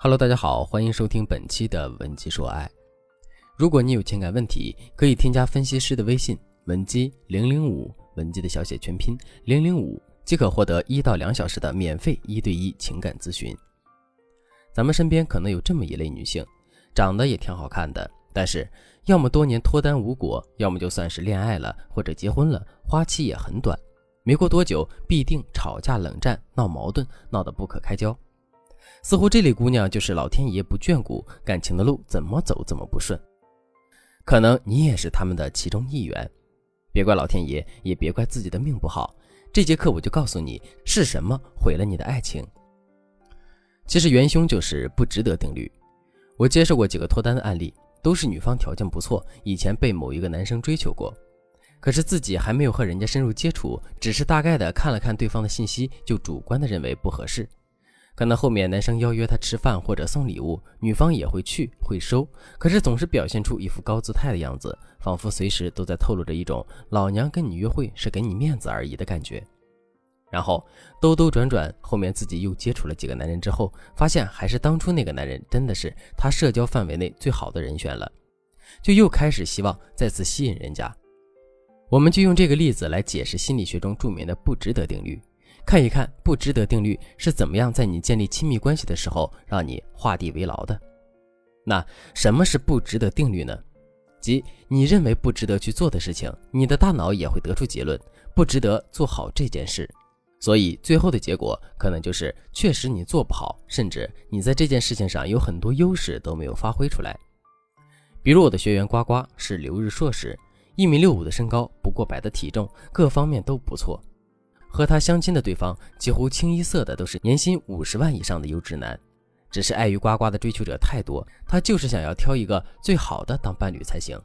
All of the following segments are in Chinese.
Hello，大家好，欢迎收听本期的文姬说爱。如果你有情感问题，可以添加分析师的微信文姬零零五，文姬的小写全拼零零五，即可获得一到两小时的免费一对一情感咨询。咱们身边可能有这么一类女性，长得也挺好看的，但是要么多年脱单无果，要么就算是恋爱了或者结婚了，花期也很短，没过多久必定吵架、冷战、闹矛盾，闹得不可开交。似乎这类姑娘就是老天爷不眷顾，感情的路怎么走怎么不顺。可能你也是他们的其中一员，别怪老天爷，也别怪自己的命不好。这节课我就告诉你是什么毁了你的爱情。其实元凶就是不值得定律。我接受过几个脱单的案例，都是女方条件不错，以前被某一个男生追求过，可是自己还没有和人家深入接触，只是大概的看了看对方的信息，就主观的认为不合适。可能后面男生邀约她吃饭或者送礼物，女方也会去会收，可是总是表现出一副高姿态的样子，仿佛随时都在透露着一种老娘跟你约会是给你面子而已的感觉。然后兜兜转转，后面自己又接触了几个男人之后，发现还是当初那个男人真的是她社交范围内最好的人选了，就又开始希望再次吸引人家。我们就用这个例子来解释心理学中著名的不值得定律。看一看不值得定律是怎么样在你建立亲密关系的时候让你画地为牢的。那什么是不值得定律呢？即你认为不值得去做的事情，你的大脑也会得出结论，不值得做好这件事。所以最后的结果可能就是确实你做不好，甚至你在这件事情上有很多优势都没有发挥出来。比如我的学员呱呱是留日硕士，一米六五的身高，不过百的体重，各方面都不错。和他相亲的对方几乎清一色的都是年薪五十万以上的优质男，只是碍于呱呱的追求者太多，他就是想要挑一个最好的当伴侣才行。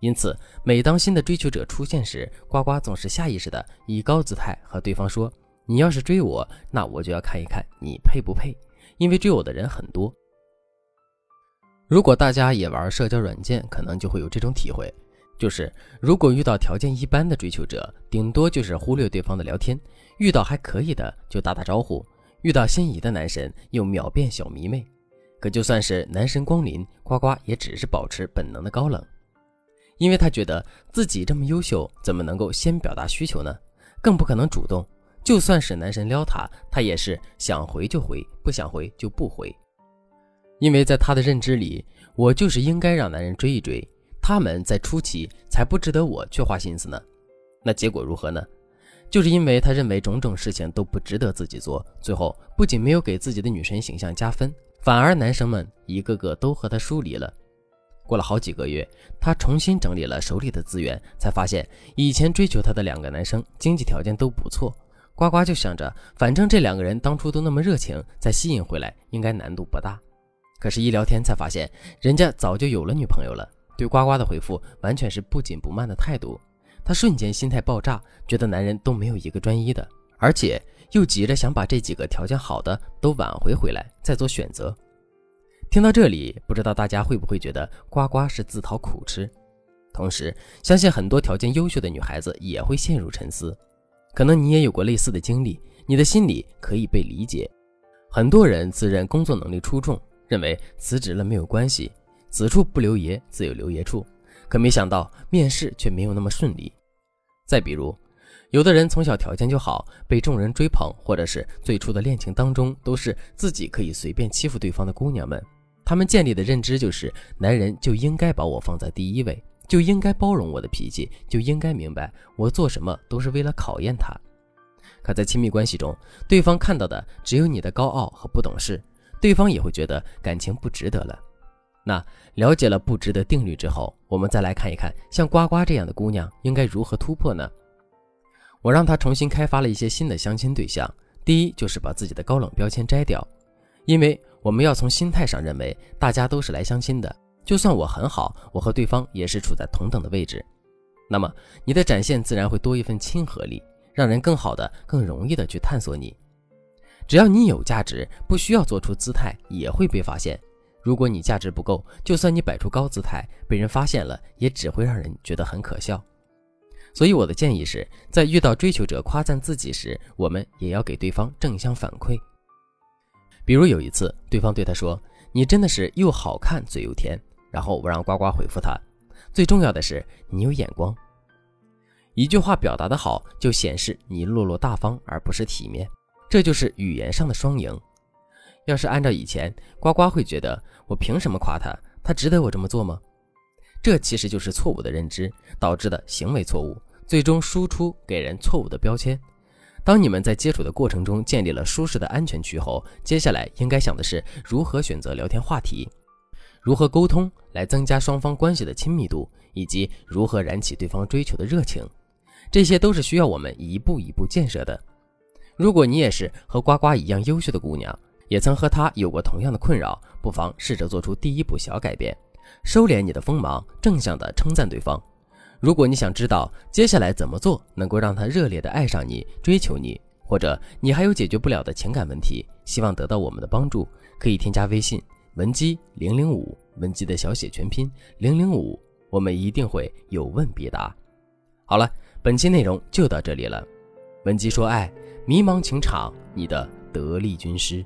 因此，每当新的追求者出现时，呱呱总是下意识的以高姿态和对方说：“你要是追我，那我就要看一看你配不配，因为追我的人很多。”如果大家也玩社交软件，可能就会有这种体会。就是，如果遇到条件一般的追求者，顶多就是忽略对方的聊天；遇到还可以的，就打打招呼；遇到心仪的男神，又秒变小迷妹。可就算是男神光临，呱呱也只是保持本能的高冷，因为他觉得自己这么优秀，怎么能够先表达需求呢？更不可能主动。就算是男神撩他，他也是想回就回，不想回就不回。因为在他的认知里，我就是应该让男人追一追。他们在初期才不值得我去花心思呢，那结果如何呢？就是因为他认为种种事情都不值得自己做，最后不仅没有给自己的女神形象加分，反而男生们一个个都和他疏离了。过了好几个月，他重新整理了手里的资源，才发现以前追求他的两个男生经济条件都不错。呱呱就想着，反正这两个人当初都那么热情，再吸引回来应该难度不大。可是，一聊天才发现，人家早就有了女朋友了。对呱呱的回复完全是不紧不慢的态度，他瞬间心态爆炸，觉得男人都没有一个专一的，而且又急着想把这几个条件好的都挽回回来，再做选择。听到这里，不知道大家会不会觉得呱呱是自讨苦吃？同时，相信很多条件优秀的女孩子也会陷入沉思。可能你也有过类似的经历，你的心里可以被理解。很多人自认工作能力出众，认为辞职了没有关系。此处不留爷，自有留爷处。可没想到面试却没有那么顺利。再比如，有的人从小条件就好，被众人追捧，或者是最初的恋情当中都是自己可以随便欺负对方的姑娘们，他们建立的认知就是，男人就应该把我放在第一位，就应该包容我的脾气，就应该明白我做什么都是为了考验他。可在亲密关系中，对方看到的只有你的高傲和不懂事，对方也会觉得感情不值得了。那了解了不值得定律之后，我们再来看一看，像呱呱这样的姑娘应该如何突破呢？我让她重新开发了一些新的相亲对象。第一，就是把自己的高冷标签摘掉，因为我们要从心态上认为大家都是来相亲的，就算我很好，我和对方也是处在同等的位置。那么你的展现自然会多一份亲和力，让人更好的、更容易的去探索你。只要你有价值，不需要做出姿态，也会被发现。如果你价值不够，就算你摆出高姿态，被人发现了，也只会让人觉得很可笑。所以我的建议是，在遇到追求者夸赞自己时，我们也要给对方正向反馈。比如有一次，对方对他说：“你真的是又好看嘴又甜。”然后我让呱呱回复他：“最重要的是你有眼光。”一句话表达的好，就显示你落落大方，而不是体面。这就是语言上的双赢。要是按照以前，呱呱会觉得我凭什么夸他？他值得我这么做吗？这其实就是错误的认知导致的行为错误，最终输出给人错误的标签。当你们在接触的过程中建立了舒适的安全区后，接下来应该想的是如何选择聊天话题，如何沟通来增加双方关系的亲密度，以及如何燃起对方追求的热情。这些都是需要我们一步一步建设的。如果你也是和呱呱一样优秀的姑娘，也曾和他有过同样的困扰，不妨试着做出第一步小改变，收敛你的锋芒，正向的称赞对方。如果你想知道接下来怎么做能够让他热烈的爱上你、追求你，或者你还有解决不了的情感问题，希望得到我们的帮助，可以添加微信文姬零零五，文姬的小写全拼零零五，我们一定会有问必答。好了，本期内容就到这里了。文姬说爱，迷茫情场，你的得力军师。